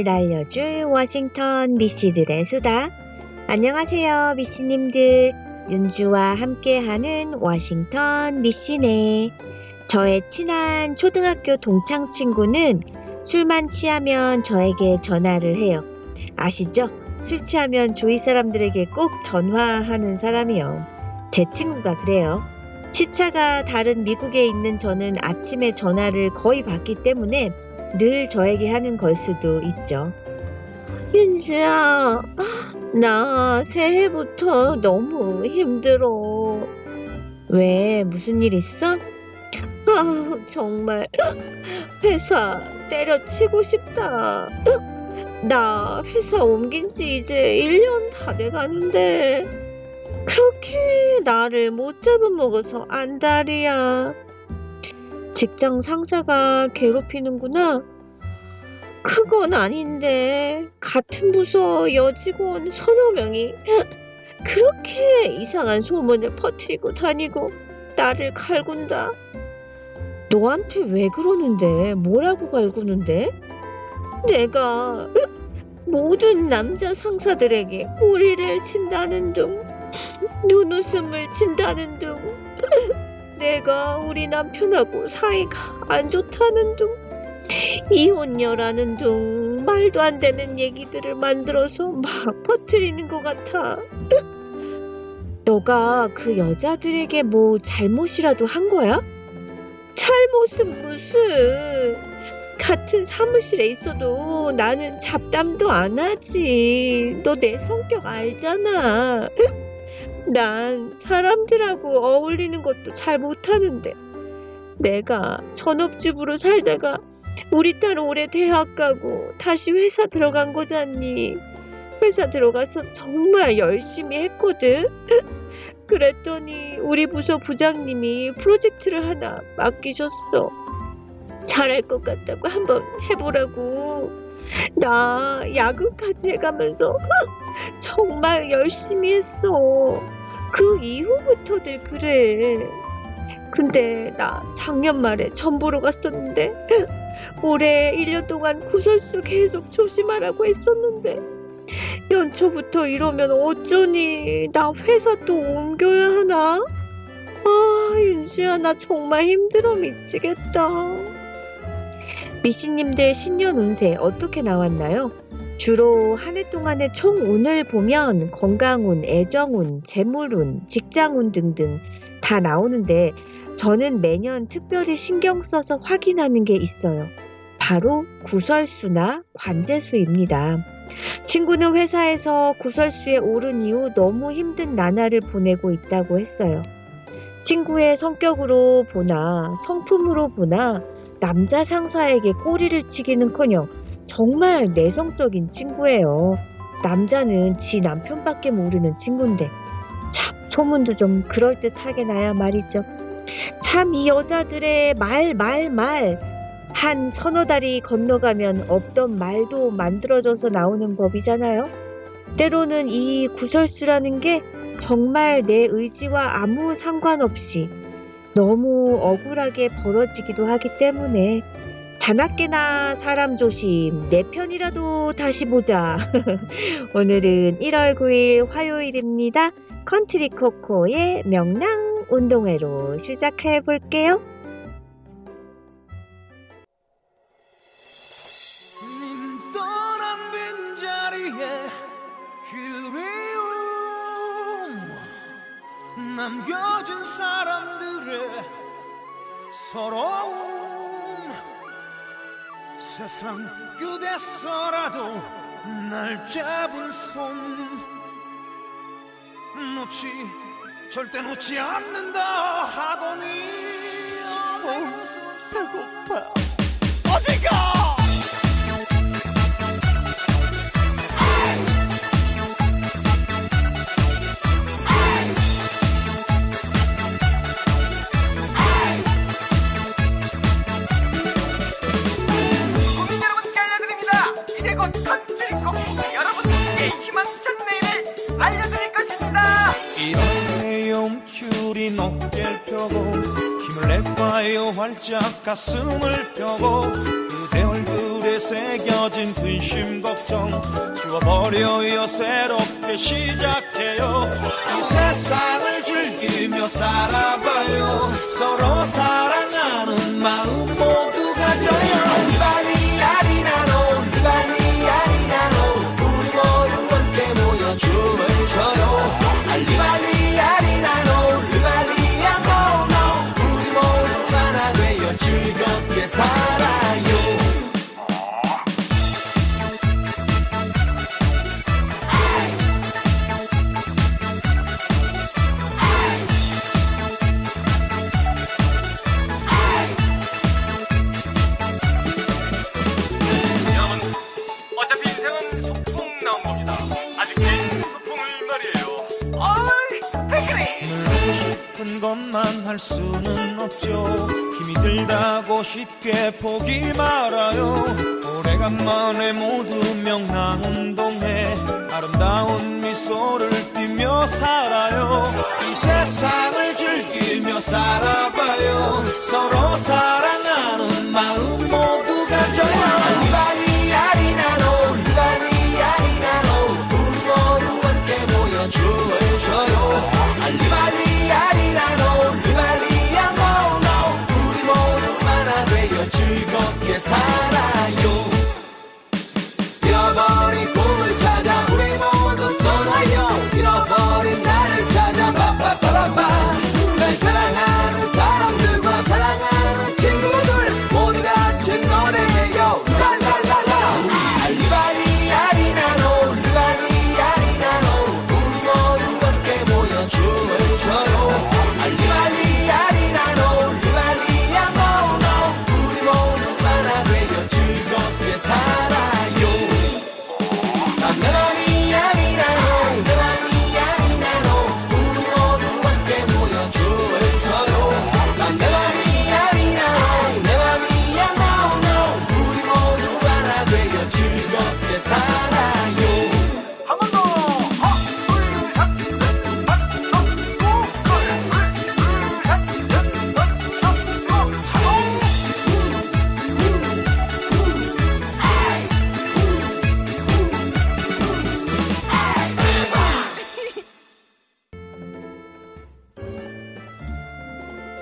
오후를 날려줄 워싱턴 미씨들의 수다. 안녕하세요, 미씨님들. 윤주와 함께하는 워싱턴 미씨네. 저의 친한 초등학교 동창 친구는 술만 취하면 저에게 전화를 해요. 아시죠? 술 취하면 주위 사람들에게 꼭 전화하는 사람이요. 제 친구가 그래요. 시차가 다른 미국에 있는 저는 아침에 전화를 거의 받기 때문에 늘 저에게 하는 걸 수도 있죠. 윤주야, 나 새해부터 너무 힘들어. 왜, 무슨 일 있어? 아, 정말 회사 때려치고 싶다. 나 회사 옮긴 지 이제 1년 다 돼가는데 그렇게 나를 못 잡아먹어서 안달이야. 직장 상사가 괴롭히는구나. 그건 아닌데 같은 부서 여직원 서너 명이 그렇게 이상한 소문을 퍼뜨리고 다니고 나를 갈군다. 너한테 왜 그러는데? 뭐라고 갈구는데? 내가 모든 남자 상사들에게 꼬리를 친다는 둥, 눈웃음을 친다는 둥, 내가 우리 남편하고 사이가 안 좋다는 둥, 이혼녀라는 둥, 말도 안 되는 얘기들을 만들어서 막 퍼뜨리는 것 같아. 너가 그 여자들에게 뭐 잘못이라도 한 거야? 잘못은 무슨. 같은 사무실에 있어도 나는 잡담도 안 하지. 너 내 성격 알잖아. 난 사람들하고 어울리는 것도 잘 못하는데 내가 전업주부로 살다가 우리 딸 올해 대학 가고 다시 회사 들어간 거잖니. 회사 들어가서 정말 열심히 했거든. 그랬더니 우리 부서 부장님이 프로젝트를 하나 맡기셨어. 잘할 것 같다고 한번 해보라고. 나 야근까지 해가면서 정말 열심히 했어. 그 이후부터들 그래. 근데 나 작년 말에 전 보러 갔었는데 올해 1년 동안 구설수 계속 조심하라고 했었는데 연초부터 이러면 어쩌니 나 회사 또 옮겨야 하나? 아 윤주야 나 정말 힘들어 미치겠다. 미씨님들 신년 운세 어떻게 나왔나요? 주로 한 해 동안의 총 운을 보면 건강운, 애정운, 재물운, 직장운 등등 다 나오는데 저는 매년 특별히 신경 써서 확인하는 게 있어요. 바로 구설수나 관제수입니다. 친구는 회사에서 구설수에 오른 이후 너무 힘든 나날을 보내고 있다고 했어요. 친구의 성격으로 보나 성품으로 보나 남자 상사에게 꼬리를 치기는커녕 정말 내성적인 친구예요. 남자는 지 남편밖에 모르는 친구인데 참 소문도 좀 그럴듯하게 나야 말이죠. 참 이 여자들의 말 말 말 한 서너 달이 건너가면 없던 말도 만들어져서 나오는 법이잖아요. 때로는 이 구설수라는 게 정말 내 의지와 아무 상관없이 너무 억울하게 벌어지기도 하기 때문에 자나깨나 사람 조심 내 편이라도 다시 보자. 오늘은 1월 9일 화요일입니다. 컨츄리 꼬꼬의 명랑 운동회로 시작해 볼게요. 남겨진 사람 들의 서러움 세상 끝에서라도 날 잡은 손. 놓지 절대 놓지 않는다 하더니 어느 곳은 살짝 가슴을 펴고 그대 얼굴에 새겨진 근심 걱정 지워버려요 새롭게 시작해요. 이 세상을 즐기며 살아봐요. 서로 사랑하는 마음 모두 가져요 싶은 것만 할 수는 없죠. 힘이 들다고 쉽게 포기 말아요. 오래간만에 모두 명랑 운동해. 아름다운 미소를 띠며 살아요. 이 세상을 즐기며 살아봐요. 서로 사랑하는 마음 모두 가져요 리바리 아리나노 리바리 아리나노 우리 모두 함께 모여 춤을 춰요. 알리바리 나노 리바리 아노노 우리 모두 하나 되어 즐겁게 살아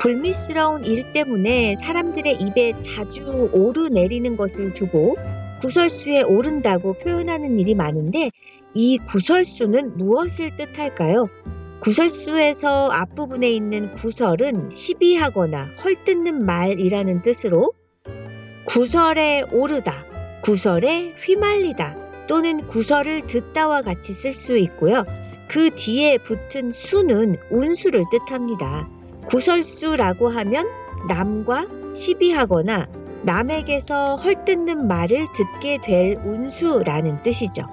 불미스러운 일 때문에 사람들의 입에 자주 오르내리는 것을 두고 구설수에 오른다고 표현하는 일이 많은데 이 구설수는 무엇을 뜻할까요? 구설수에서 앞부분에 있는 구설은 시비하거나 헐뜯는 말이라는 뜻으로 구설에 오르다, 구설에 휘말리다 또는 구설을 듣다와 같이 쓸 수 있고요. 그 뒤에 붙은 수는 운수를 뜻합니다. 구설수라고 하면 남과 시비하거나 남에게서 헐뜯는 말을 듣게 될 운수라는 뜻이죠.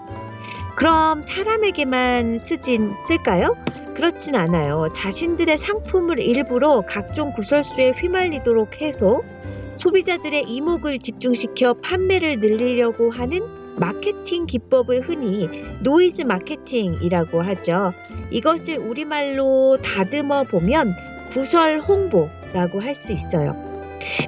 그럼 사람에게만 쓰진 쓸까요? 그렇진 않아요. 자신들의 상품을 일부러 각종 구설수에 휘말리도록 해서 소비자들의 이목을 집중시켜 판매를 늘리려고 하는 마케팅 기법을 흔히 노이즈 마케팅이라고 하죠. 이것을 우리말로 다듬어 보면 구설 홍보라고 할 수 있어요.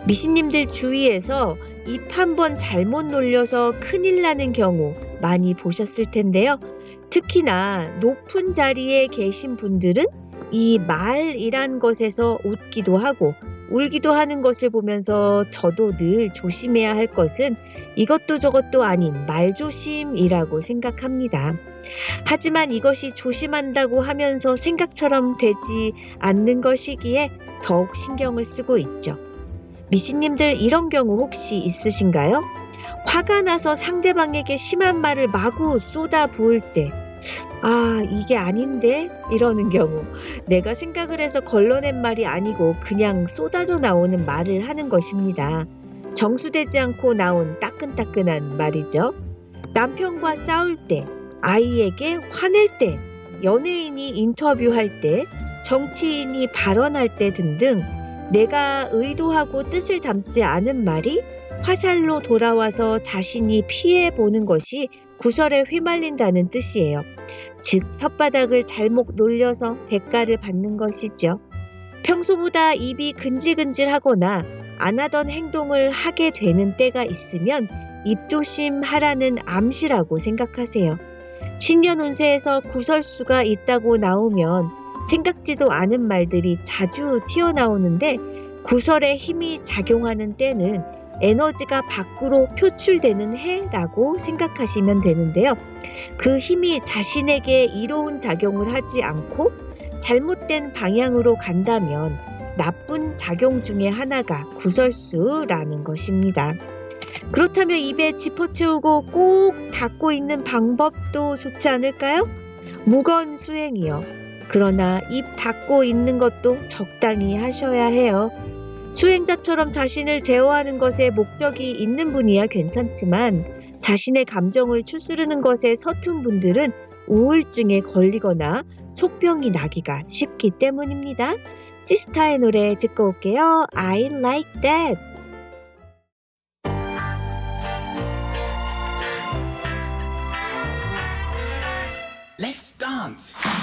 미신님들 주위에서 입 한 번 잘못 놀려서 큰일 나는 경우 많이 보셨을 텐데요. 특히나 높은 자리에 계신 분들은 이 말이란 것에서 웃기도 하고 울기도 하는 것을 보면서 저도 늘 조심해야 할 것은 이것도 저것도 아닌 말조심이라고 생각합니다. 하지만 이것이 조심한다고 하면서 생각처럼 되지 않는 것이기에 더욱 신경을 쓰고 있죠. 미신님들 이런 경우 혹시 있으신가요? 화가 나서 상대방에게 심한 말을 마구 쏟아 부을 때, 아, 이게 아닌데? 이러는 경우, 내가 생각을 해서 걸러낸 말이 아니고 그냥 쏟아져 나오는 말을 하는 것입니다. 정수되지 않고 나온 따끈따끈한 말이죠. 남편과 싸울 때, 아이에게 화낼 때, 연예인이 인터뷰할 때, 정치인이 발언할 때 등등 내가 의도하고 뜻을 담지 않은 말이 화살로 돌아와서 자신이 피해 보는 것이 구설에 휘말린다는 뜻이에요. 즉, 혓바닥을 잘못 놀려서 대가를 받는 것이죠. 평소보다 입이 근질근질하거나 안 하던 행동을 하게 되는 때가 있으면 입조심하라는 암시라고 생각하세요. 신년 운세에서 구설수가 있다고 나오면 생각지도 않은 말들이 자주 튀어나오는데 구설의 힘이 작용하는 때는 에너지가 밖으로 표출되는 해라고 생각하시면 되는데요. 그 힘이 자신에게 이로운 작용을 하지 않고 잘못된 방향으로 간다면 나쁜 작용 중에 하나가 구설수라는 것입니다. 그렇다면 입에 짚어채우고 꼭 닫고 있는 방법도 좋지 않을까요? 무건 수행이요. 그러나 입 닫고 있는 것도 적당히 하셔야 해요. 수행자처럼 자신을 제어하는 것에 목적이 있는 분이야 괜찮지만 자신의 감정을 추스르는 것에 서툰 분들은 우울증에 걸리거나 속병이 나기가 쉽기 때문입니다. 시스타의 노래 듣고 올게요. I like that. Let's.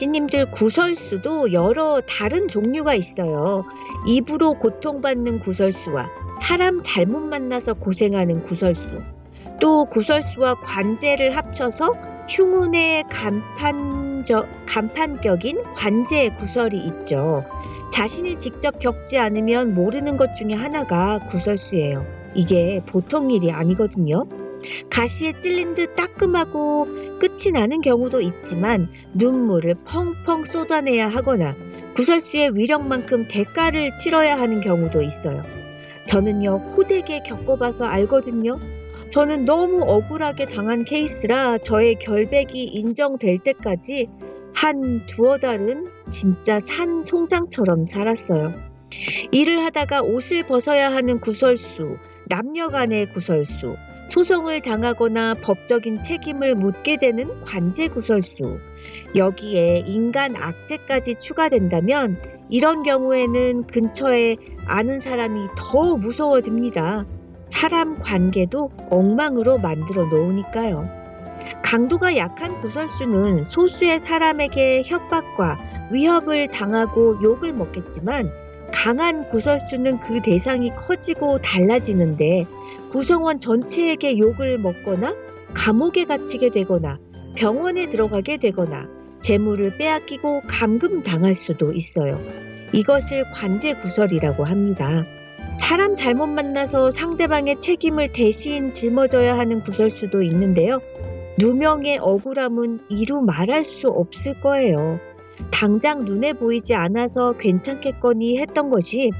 미씨님들 구설수도 여러 다른 종류가 있어요. 입으로 고통받는 구설수와 사람 잘못 만나서 고생하는 구설수, 또 구설수와 관제를 합쳐서 흉운의 간판적, 간판격인 관제 구설이 있죠. 자신이 직접 겪지 않으면 모르는 것 중에 하나가 구설수예요. 이게 보통 일이 아니거든요. 가시에 찔린 듯 따끔하고 끝이 나는 경우도 있지만 눈물을 펑펑 쏟아내야 하거나 구설수의 위력만큼 대가를 치러야 하는 경우도 있어요. 저는요, 호되게 겪어봐서 알거든요. 저는 너무 억울하게 당한 케이스라 저의 결백이 인정될 때까지 한 두어 달은 진짜 산 송장처럼 살았어요. 일을 하다가 옷을 벗어야 하는 구설수, 남녀 간의 구설수, 소송을 당하거나 법적인 책임을 묻게 되는 관제 구설수, 여기에 인간 악재까지 추가된다면 이런 경우에는 근처에 아는 사람이 더 무서워집니다. 사람 관계도 엉망으로 만들어 놓으니까요. 강도가 약한 구설수는 소수의 사람에게 협박과 위협을 당하고 욕을 먹겠지만 강한 구설수는 그 대상이 커지고 달라지는데 구성원 전체에게 욕을 먹거나 감옥에 갇히게 되거나 병원에 들어가게 되거나 재물을 빼앗기고 감금당할 수도 있어요. 이것을 관제구설이라고 합니다. 사람 잘못 만나서 상대방의 책임을 대신 짊어져야 하는 구설수도 있는데요. 누명의 억울함은 이루 말할 수 없을 거예요. 당장 눈에 보이지 않아서 괜찮겠거니 했던 것이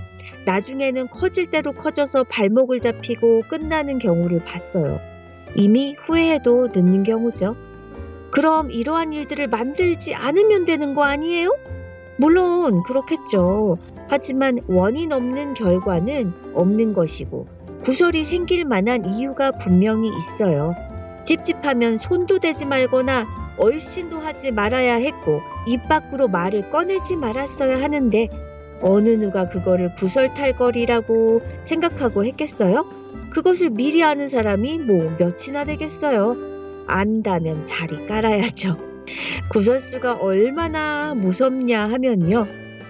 나중에는 커질 대로 커져서 발목을 잡히고 끝나는 경우를 봤어요. 이미 후회해도 늦는 경우죠. 그럼 이러한 일들을 만들지 않으면 되는 거 아니에요? 물론 그렇겠죠. 하지만 원인 없는 결과는 없는 것이고 구설이 생길 만한 이유가 분명히 있어요. 찝찝하면 손도 대지 말거나 얼씬도 하지 말아야 했고 입 밖으로 말을 꺼내지 말았어야 하는데 어느 누가 그거를 구설탈거리라고 생각하고 했겠어요? 그것을 미리 아는 사람이 뭐 몇이나 되겠어요? 안다면 자리 깔아야죠. 구설수가 얼마나 무섭냐 하면요.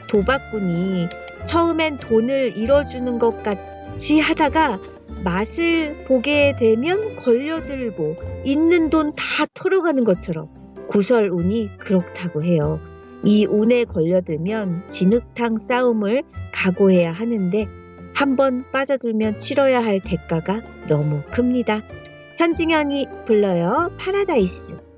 도박꾼이 처음엔 돈을 잃어주는 것 같이 하다가 맛을 보게 되면 걸려들고 있는 돈 다 털어가는 것처럼 구설운이 그렇다고 해요. 이 운에 걸려들면 진흙탕 싸움을 각오해야 하는데 한번 빠져들면 치러야 할 대가가 너무 큽니다. 현진영이 불러요. 파라다이스.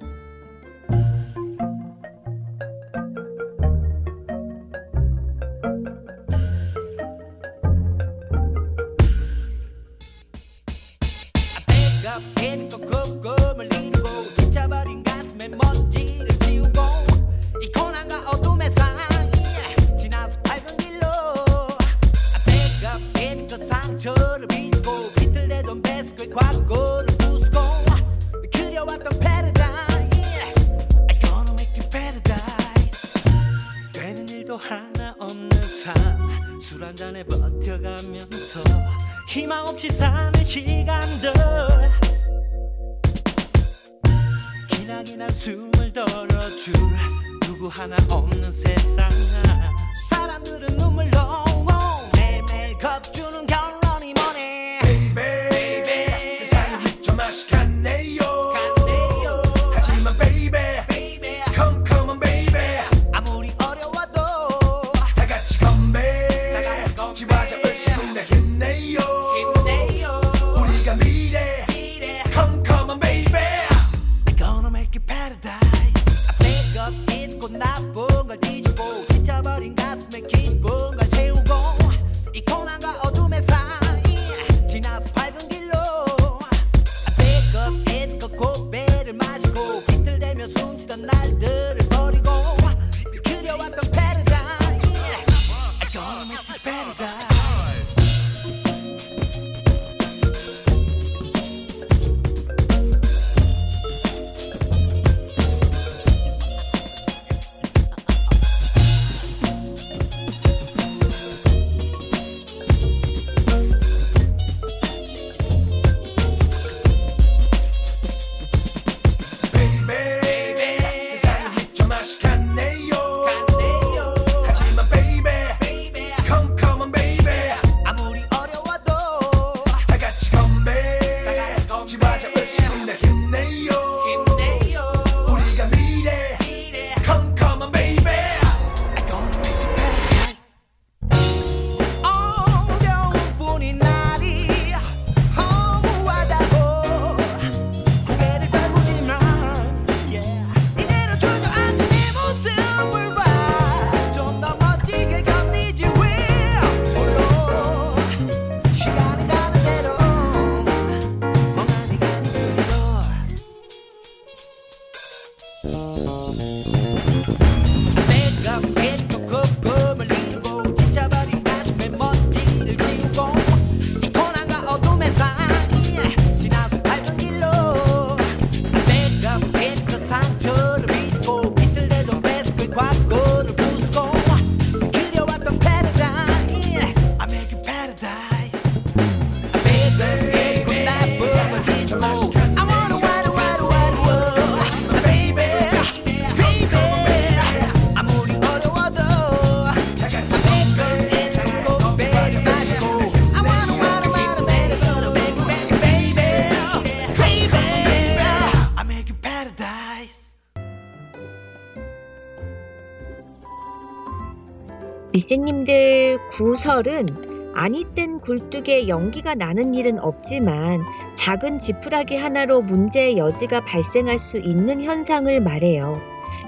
미씨님들 구설은 아니 땐 굴뚝에 연기가 나는 일은 없지만 작은 지푸라기 하나로 문제의 여지가 발생할 수 있는 현상을 말해요.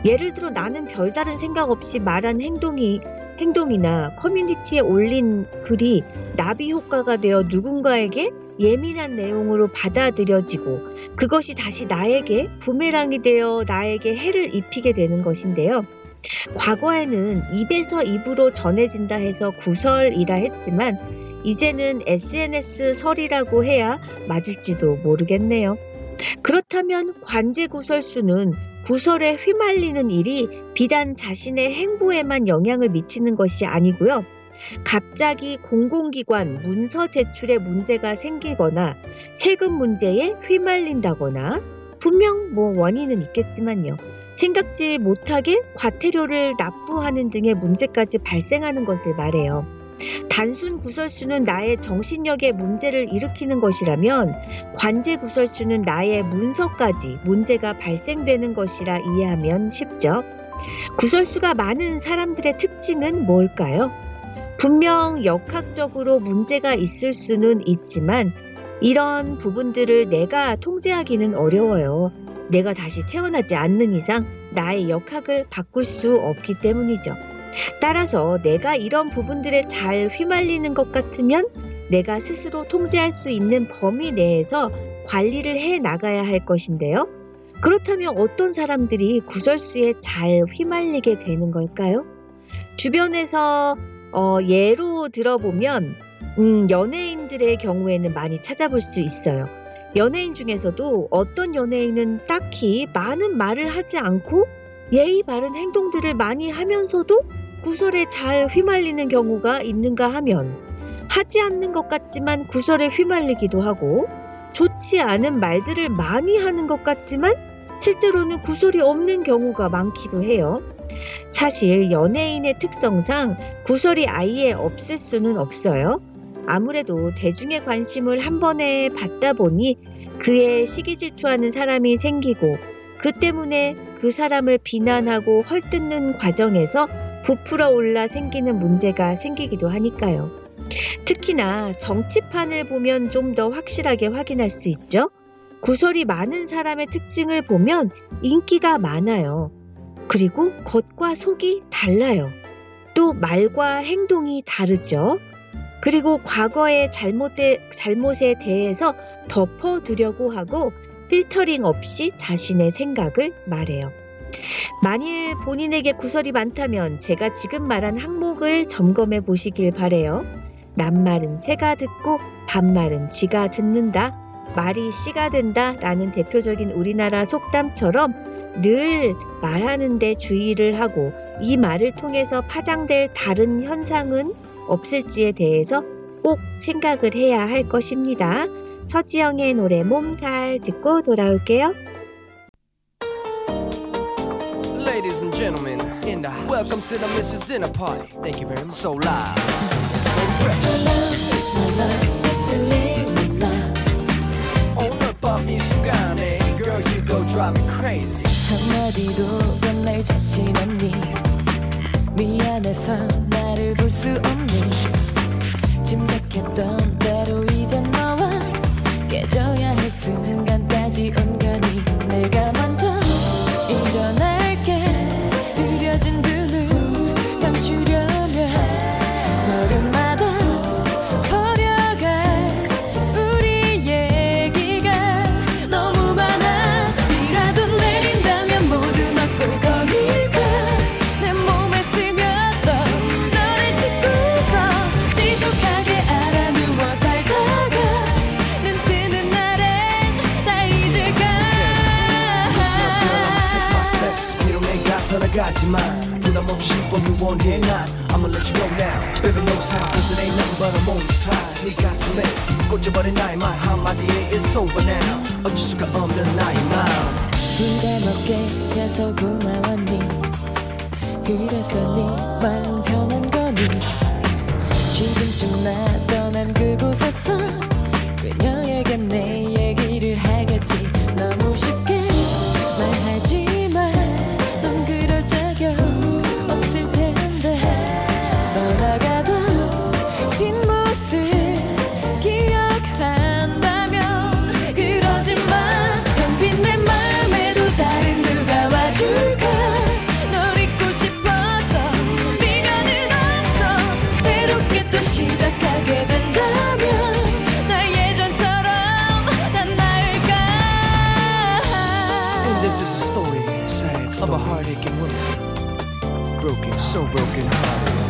예를 들어 나는 별다른 생각 없이 말한 행동이 행동이나 커뮤니티에 올린 글이 나비 효과가 되어 누군가에게 예민한 내용으로 받아들여지고 그것이 다시 나에게 부메랑이 되어 나에게 해를 입히게 되는 것인데요. 과거에는 입에서 입으로 전해진다 해서 구설이라 했지만 이제는 SNS 설이라고 해야 맞을지도 모르겠네요. 그렇다면 관제 구설수는 구설에 휘말리는 일이 비단 자신의 행보에만 영향을 미치는 것이 아니고요. 갑자기 공공기관 문서 제출에 문제가 생기거나 세금 문제에 휘말린다거나 분명 뭐 원인은 있겠지만요. 생각지 못하게 과태료를 납부하는 등의 문제까지 발생하는 것을 말해요. 단순 구설수는 나의 정신력에 문제를 일으키는 것이라면 관제 구설수는 나의 문서까지 문제가 발생되는 것이라 이해하면 쉽죠. 구설수가 많은 사람들의 특징은 뭘까요? 분명 역학적으로 문제가 있을 수는 있지만 이런 부분들을 내가 통제하기는 어려워요. 내가 다시 태어나지 않는 이상 나의 역학을 바꿀 수 없기 때문이죠. 따라서 내가 이런 부분들에 잘 휘말리는 것 같으면 내가 스스로 통제할 수 있는 범위 내에서 관리를 해 나가야 할 것인데요. 그렇다면 어떤 사람들이 구설수에 잘 휘말리게 되는 걸까요? 주변에서 어, 예로 들어보면 음, 연예인들의 경우에는 많이 찾아볼 수 있어요. 연예인 중에서도 어떤 연예인은 딱히 많은 말을 하지 않고 예의 바른 행동들을 많이 하면서도 구설에 잘 휘말리는 경우가 있는가 하면 하지 않는 것 같지만 구설에 휘말리기도 하고 좋지 않은 말들을 많이 하는 것 같지만 실제로는 구설이 없는 경우가 많기도 해요. 사실 연예인의 특성상 구설이 아예 없을 수는 없어요. 아무래도 대중의 관심을 한 번에 받다 보니 그의 시기 질투하는 사람이 생기고 그 때문에 그 사람을 비난하고 헐뜯는 과정에서 부풀어 올라 생기는 문제가 생기기도 하니까요. 특히나 정치판을 보면 좀 더 확실하게 확인할 수 있죠. 구설이 많은 사람의 특징을 보면 인기가 많아요. 그리고 겉과 속이 달라요. 또 말과 행동이 다르죠. 그리고 과거의 잘못에, 잘못에 대해서 덮어두려고 하고 필터링 없이 자신의 생각을 말해요. 만일 본인에게 구설이 많다면 제가 지금 말한 항목을 점검해 보시길 바래요. 낱말은 새가 듣고 반말은 쥐가 듣는다. 말이 씨가 된다. 라는 대표적인 우리나라 속담처럼 늘 말하는데 주의를 하고 이 말을 통해서 파장될 다른 현상은 없을지에 대해서 꼭 생각을 해야 할 것입니다. 서지영의 노래 몸살 듣고 돌아올게요. Ladies and gentlemen, in the welcome to the Mrs. Dinner Party. Thank you very much. So live, so fresh. 오늘 밤 이 순간에, girl, you go drive me crazy. 한마디도 건넬 자신 없니 미안해서 떠나가지만 부담 없이 뻔히 원해 난 I'ma let you go now. Baby knows how Cause it ain't nothing but a moment high 네 가슴에 꽂혀버린 나의 말 한마디에 It's over now. 어쩔 수가 없는 나의 마음. 부담 없게 해서 고마웠니? 그래서 네 마음 편한 거니? 지금쯤 나 떠난 그곳에서 so broken hearted.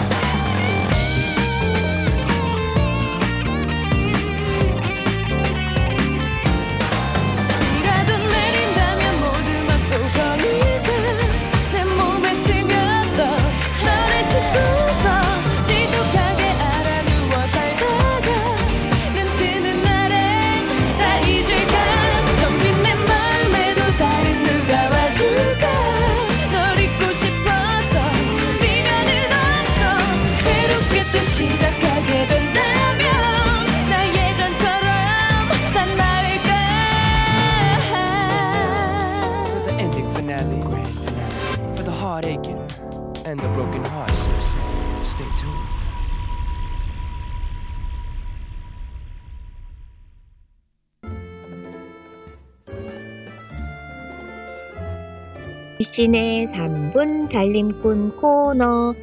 3분 살림꾼 코너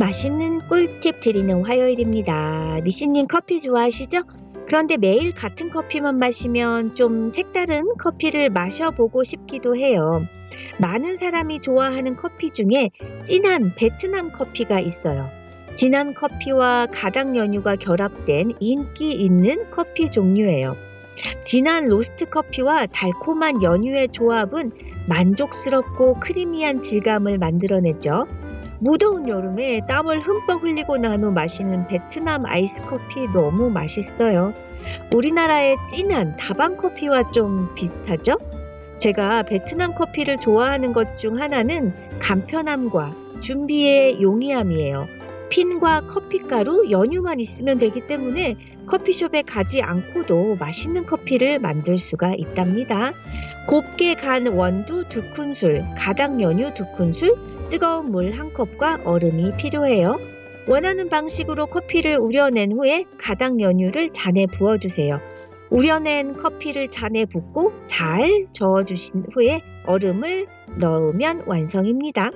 맛있는 꿀팁 드리는 화요일입니다. 미신님 커피 좋아하시죠? 그런데 매일 같은 커피만 마시면 좀 색다른 커피를 마셔보고 싶기도 해요. 많은 사람이 좋아하는 커피 중에 진한 베트남 커피가 있어요. 진한 커피와 가당 연유가 결합된 인기 있는 커피 종류예요. 진한 roast 커피와 달콤한 연유의 조합은 만족스럽고 크리미한 질감을 만들어내죠. 무더운 여름에 땀을 흠뻑 흘리고 난 후 마시는 베트남 아이스 커피 너무 맛있어요. 우리나라의 진한 다방 커피와 좀 비슷하죠? 제가 베트남 커피를 좋아하는 것 중 하나는 간편함과 준비의 용이함이에요. 핀과 커피가루, 연유만 있으면 되기 때문에 커피숍에 가지 않고도 맛있는 커피를 만들 수가 있답니다. 곱게 간 원두 두 큰술, 가당 연유 두 큰술, 뜨거운 물 한 컵과 얼음이 필요해요. 원하는 방식으로 커피를 우려낸 후에 가당 연유를 잔에 부어주세요. 우려낸 커피를 잔에 붓고 잘 저어주신 후에 얼음을 넣으면 완성입니다.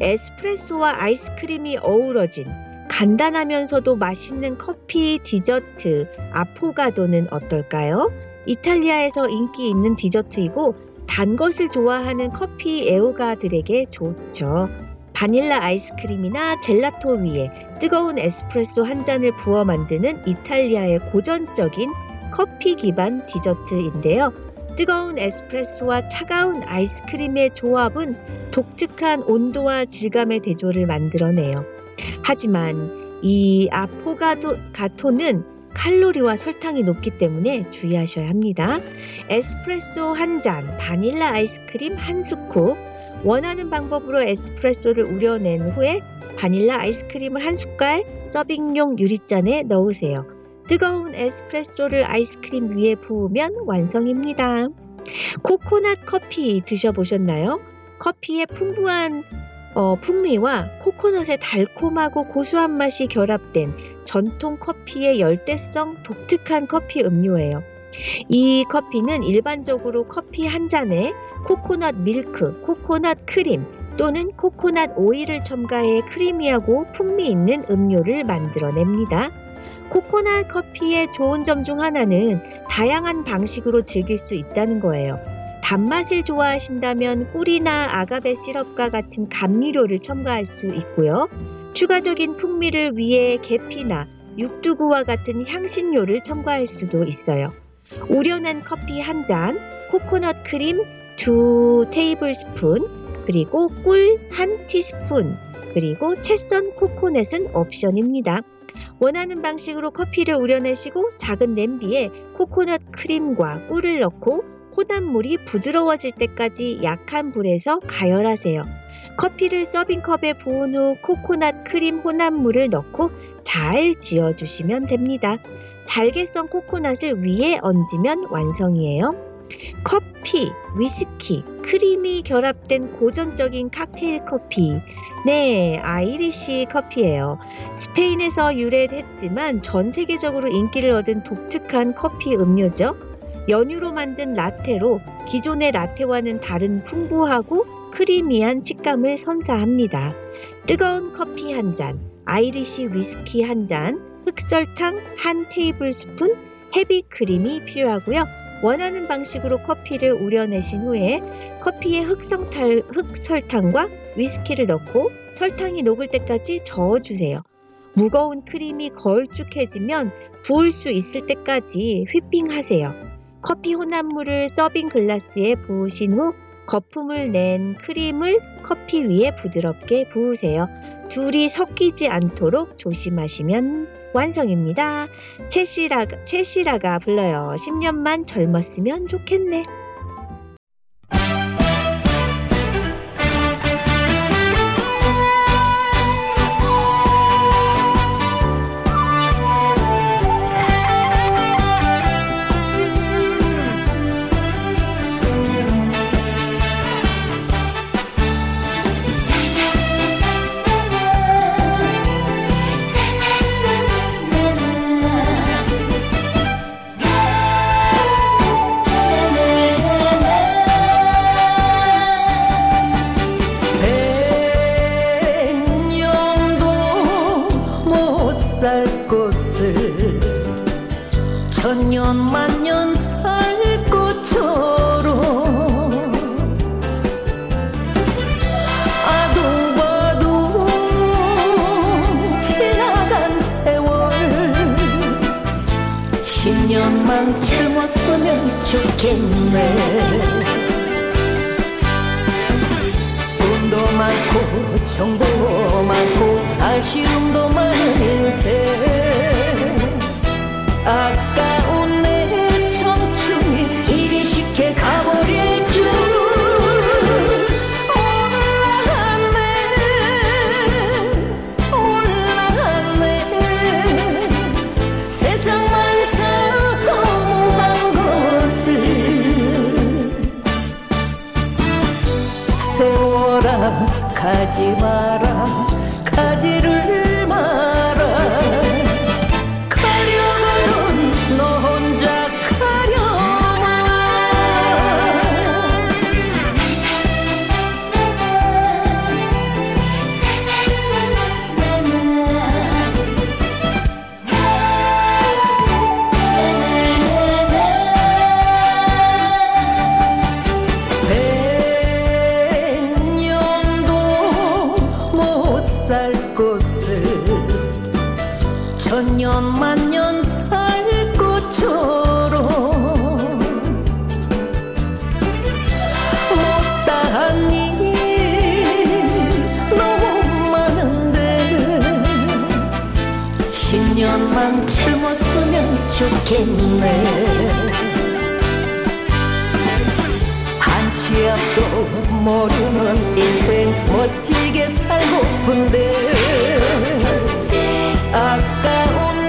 에스프레소와 아이스크림이 어우러진 간단하면서도 맛있는 커피 디저트 아포가도는 어떨까요? 이탈리아에서 인기 있는 디저트이고 단 것을 좋아하는 커피 애호가들에게 좋죠. 바닐라 아이스크림이나 젤라토 위에 뜨거운 에스프레소 한 잔을 부어 만드는 이탈리아의 고전적인 커피 기반 디저트인데요. 뜨거운 에스프레소와 차가운 아이스크림의 조합은 독특한 온도와 질감의 대조를 만들어내요. 하지만 이 아포가도 가토는 칼로리와 설탕이 높기 때문에 주의하셔야 합니다. 에스프레소 한 잔, 바닐라 아이스크림 한 스쿱, 원하는 방법으로 에스프레소를 우려낸 후에 바닐라 아이스크림을 한 숟갈 서빙용 유리잔에 넣으세요. 뜨거운 에스프레소를 아이스크림 위에 부으면 완성입니다. 코코넛 커피 드셔보셨나요? 커피의 풍부한 어, 풍미와 코코넛의 달콤하고 고소한 맛이 결합된 전통 커피의 열대성 독특한 커피 음료예요. 이 커피는 일반적으로 커피 한 잔에 코코넛 밀크, 코코넛 크림 또는 코코넛 오일을 첨가해 크리미하고 풍미 있는 음료를 만들어냅니다. 코코넛 커피의 좋은 점 중 하나는 다양한 방식으로 즐길 수 있다는 거예요. 단맛을 좋아하신다면 꿀이나 아가베 시럽과 같은 감미료를 첨가할 수 있고요. 추가적인 풍미를 위해 계피나 육두구와 같은 향신료를 첨가할 수도 있어요. 우려낸 커피 한 잔, 코코넛 크림 두 테이블 스푼, 그리고 꿀 한 티스푼, 그리고 채썬 코코넛은 옵션입니다. 원하는 방식으로 커피를 우려내시고 작은 냄비에 코코넛 크림과 꿀을 넣고 혼합물이 부드러워질 때까지 약한 불에서 가열하세요. 커피를 서빙 컵에 부은 후 코코넛 크림 혼합물을 넣고 잘 저어주시면 됩니다. 잘게 썬 코코넛을 위에 얹으면 완성이에요. 커피, 위스키, 크림이 결합된 고전적인 칵테일 커피. 네, 아이리시 커피예요. 스페인에서 유래했지만 전 세계적으로 인기를 얻은 독특한 커피 음료죠. 연유로 만든 라테로 기존의 라테와는 다른 풍부하고 creamy한 식감을 선사합니다. 뜨거운 커피 한 잔, 아이리시 위스키 한 잔, 흑설탕 한 테이블 스푼, heavy cream이 필요하고요. 원하는 방식으로 커피를 우려내신 후에 커피에 흑성탈, 흑설탕과 위스키를 넣고 설탕이 녹을 때까지 저어주세요. 무거운 크림이 걸쭉해지면 부을 수 있을 때까지 휘핑하세요. 커피 혼합물을 서빙 글라스에 부으신 후 거품을 낸 크림을 커피 위에 부드럽게 부으세요. 둘이 섞이지 않도록 조심하시면 완성입니다. 채시라가, 채시라가 불러요. 10년만 젊었으면 좋겠네. 십년만 참았으면 좋겠네. 돈도 많고 정도 많고 아쉬움도 많은 인생 아까운 5년만 젊었으면 좋겠네. 한 치 앞도 모르는 인생 멋지게 살고픈데 아까운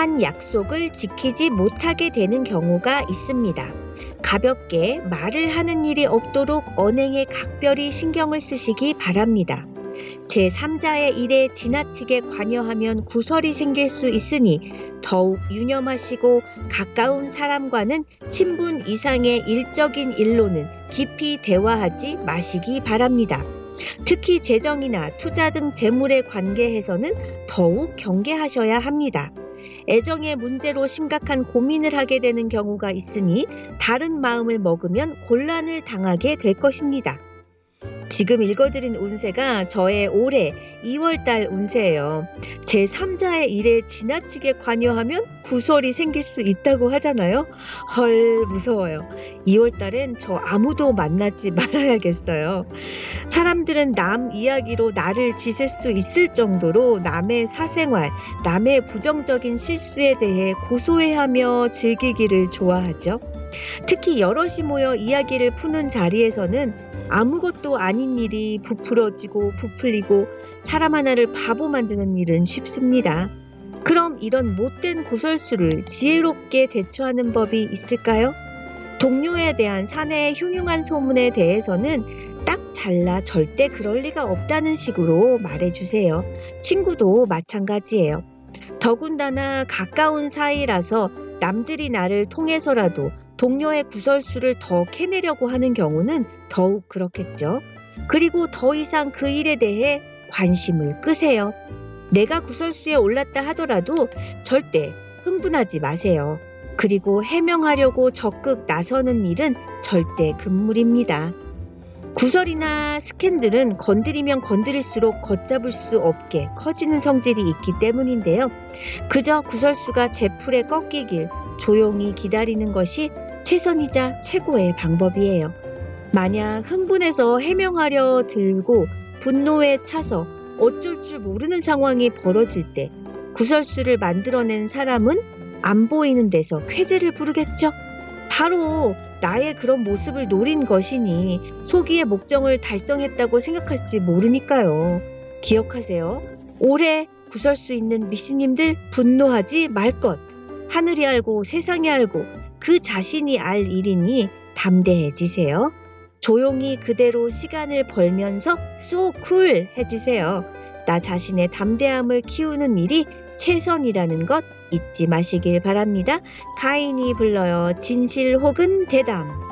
한 약속을 지키지 못하게 되는 경우가 있습니다. 가볍게 말을 하는 일이 없도록 언행에 각별히 신경을 쓰시기 바랍니다. 제3자의 일에 지나치게 관여하면 구설이 생길 수 있으니 더욱 유념하시고 가까운 사람과는 친분 이상의 일적인 일로는 깊이 대화하지 마시기 바랍니다. 특히 재정이나 투자 등 재물에 관계해서는 더욱 경계하셔야 합니다. 애정의 문제로 심각한 고민을 하게 되는 경우가 있으니 다른 마음을 먹으면 곤란을 당하게 될 것입니다. 지금 읽어드린 운세가 저의 올해 2월달 운세예요. 제 3자의 일에 지나치게 관여하면 구설이 생길 수 있다고 하잖아요. 헐, 무서워요. 2월달엔 저 아무도 만나지 말아야겠어요. 사람들은 남 이야기로 나를 지셀 수 있을 정도로 남의 사생활, 남의 부정적인 실수에 대해 고소해하며 즐기기를 좋아하죠. 특히 여럿이 모여 이야기를 푸는 자리에서는 아무것도 아닌 일이 부풀어지고 부풀리고 사람 하나를 바보 만드는 일은 쉽습니다. 그럼 이런 못된 구설수를 지혜롭게 대처하는 법이 있을까요? 동료에 대한 사내의 흉흉한 소문에 대해서는 딱 잘라 절대 그럴 리가 없다는 식으로 말해주세요. 친구도 마찬가지예요. 더군다나 가까운 사이라서 남들이 나를 통해서라도 동료의 구설수를 더 캐내려고 하는 경우는 더욱 그렇겠죠. 그리고 더 이상 그 일에 대해 관심을 끄세요. 내가 구설수에 올랐다 하더라도 절대 흥분하지 마세요. 그리고 해명하려고 적극 나서는 일은 절대 금물입니다. 구설이나 스캔들은 건드리면 건드릴수록 걷잡을 수 없게 커지는 성질이 있기 때문인데요. 그저 구설수가 제 풀에 꺾이길 조용히 기다리는 것이 최선이자 최고의 방법이에요. 만약 흥분해서 해명하려 들고 분노에 차서 어쩔 줄 모르는 상황이 벌어질 때 구설수를 만들어낸 사람은 안 보이는 데서 쾌재를 부르겠죠. 바로 나의 그런 모습을 노린 것이니 소기의 목적을 달성했다고 생각할지 모르니까요. 기억하세요. 올해 구설수 있는 미신님들 분노하지 말 것. 하늘이 알고 세상이 알고 그 자신이 알 일이니 담대해지세요. 조용히 그대로 시간을 벌면서 쏘쿨 해주세요. 나 자신의 담대함을 키우는 일이 최선이라는 것 잊지 마시길 바랍니다. 가인이 불러요. 진실 혹은 대담.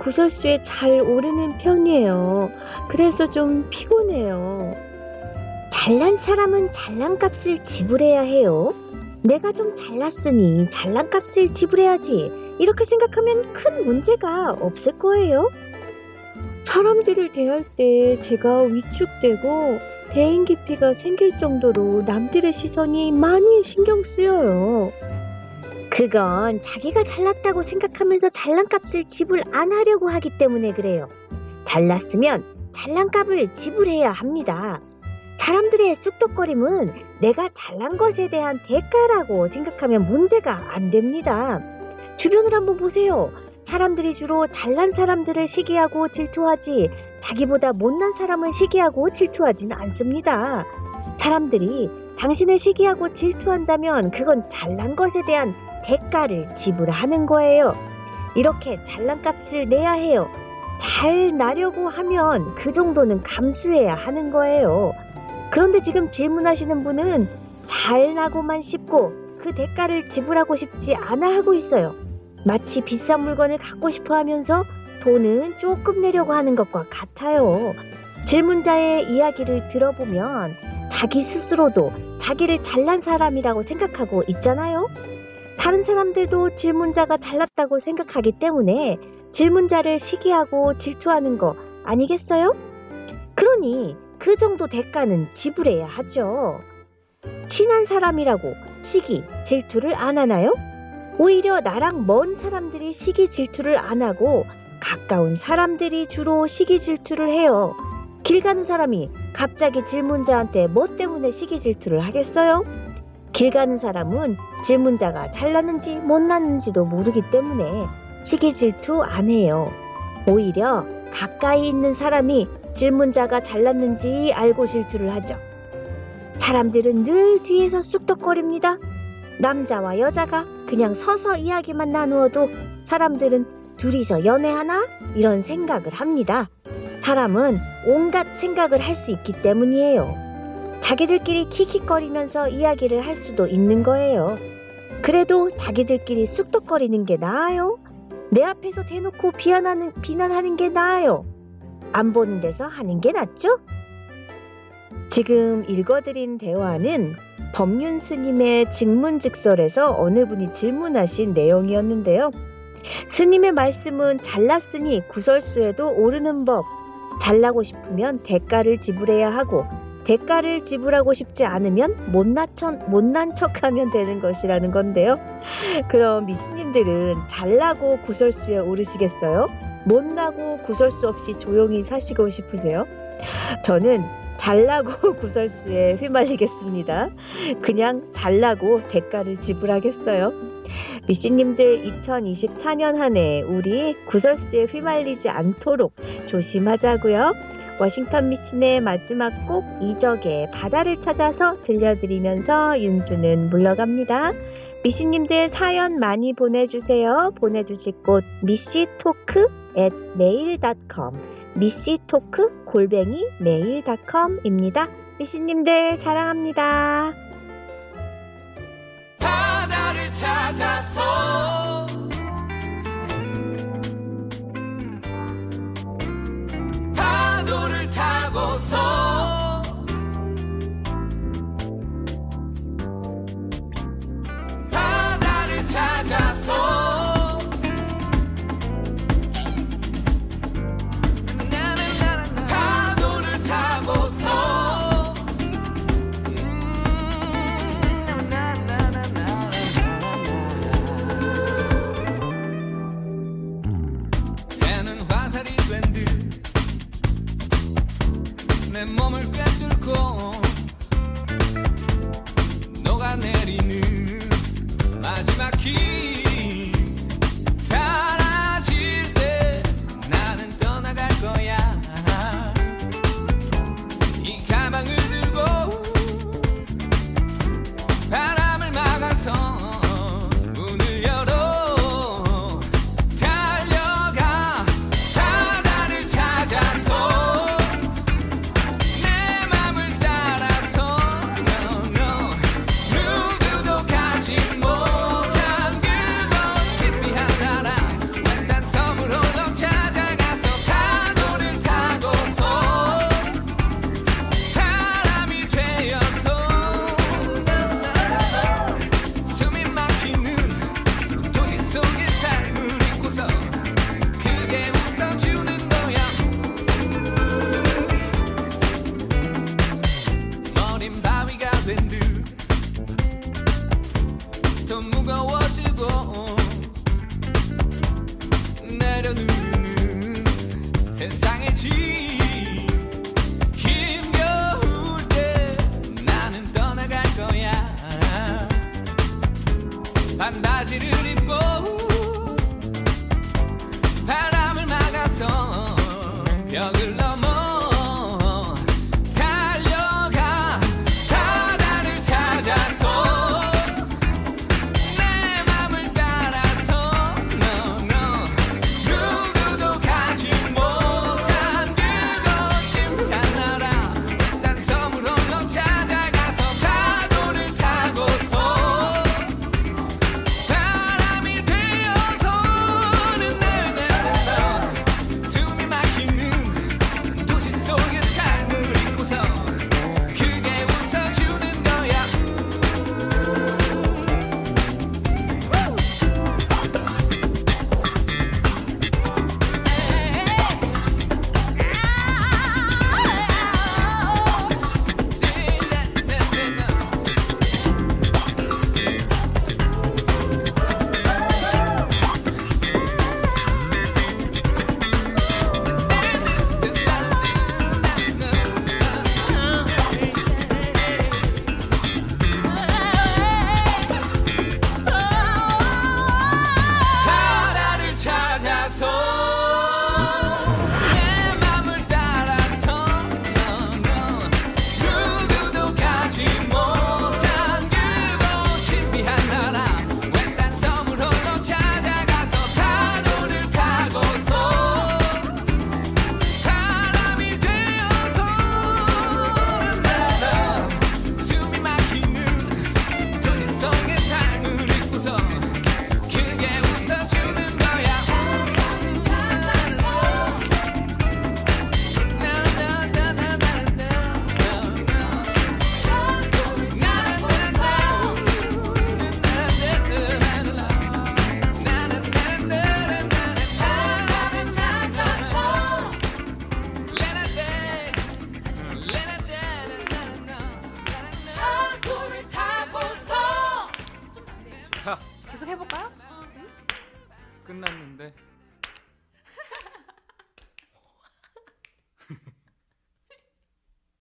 구설수에 잘 오르는 편이에요. 그래서 좀 피곤해요. 잘난 사람은 잘난 값을 지불해야 해요. 내가 좀 잘났으니 잘난 값을 지불해야지. 이렇게 생각하면 큰 문제가 없을 거예요. 사람들을 대할 때 제가 위축되고 대인 기피가 생길 정도로 남들의 시선이 많이 신경 쓰여요. 그건 자기가 잘났다고 생각하면서 잘난 값을 지불 안 하려고 하기 때문에 그래요. 잘났으면 잘난 값을 지불해야 합니다. 사람들의 쑥덕거림은 내가 잘난 것에 대한 대가라고 생각하면 문제가 안 됩니다. 주변을 한번 보세요. 사람들이 주로 잘난 사람들을 시기하고 질투하지 자기보다 못난 사람을 시기하고 질투하지는 않습니다. 사람들이 당신을 시기하고 질투한다면 그건 잘난 것에 대한 대가를 지불하는 거예요. 이렇게 잘난 값을 내야 해요. 잘 나려고 하면 그 정도는 감수해야 하는 거예요. 그런데 지금 질문하시는 분은 잘 나고만 싶고 그 대가를 지불하고 싶지 않아 하고 있어요. 마치 비싼 물건을 갖고 싶어 하면서 돈은 조금 내려고 하는 것과 같아요. 질문자의 이야기를 들어보면 자기 스스로도 자기를 잘난 사람이라고 생각하고 있잖아요. 다른 사람들도 질문자가 잘났다고 생각하기 때문에 질문자를 시기하고 질투하는 거 아니겠어요? 그러니 그 정도 대가는 지불해야 하죠. 친한 사람이라고 시기, 질투를 안 하나요? 오히려 나랑 먼 사람들이 시기 질투를 안 하고 가까운 사람들이 주로 시기 질투를 해요. 길 가는 사람이 갑자기 질문자한테 뭐 때문에 시기 질투를 하겠어요? 길 가는 사람은 질문자가 잘났는지 못났는지도 모르기 때문에 시기 질투 안 해요. 오히려 가까이 있는 사람이 질문자가 잘났는지 알고 질투를 하죠. 사람들은 늘 뒤에서 쑥덕거립니다. 남자와 여자가 그냥 서서 이야기만 나누어도 사람들은 둘이서 연애하나? 이런 생각을 합니다. 사람은 온갖 생각을 할 수 있기 때문이에요. 자기들끼리 킥킥거리면서 이야기를 할 수도 있는 거예요. 그래도 자기들끼리 쑥덕거리는 게 나아요. 내 앞에서 대놓고 비난하는, 비난하는 게 나아요. 안 보는 데서 하는 게 낫죠? 지금 읽어드린 대화는 법륜 스님의 직문직설에서 어느 분이 질문하신 내용이었는데요. 스님의 말씀은 잘났으니 구설수에도 오르는 법, 잘나고 싶으면 대가를 지불해야 하고 대가를 지불하고 싶지 않으면 못난 척, 못난 척하면 되는 것이라는 건데요. 그럼 미스님들은 잘나고 구설수에 오르시겠어요? 못나고 구설수 없이 조용히 사시고 싶으세요? 저는 잘나고 구설수에 휘말리겠습니다. 그냥 잘나고 대가를 지불하겠어요. 미씨님들 2024년 한 해 우리 구설수에 휘말리지 않도록 조심하자고요. 워싱턴 미신의 마지막 곡 이적의 바다를 찾아서 들려드리면서 윤주는 물러갑니다. 미씨님들 사연 많이 보내주세요. 보내주실 곳 미씨토크 at mail.com 미씨토크 골뱅이 mail.com입니다. 미씨님들 사랑합니다. 바다를 찾아서 타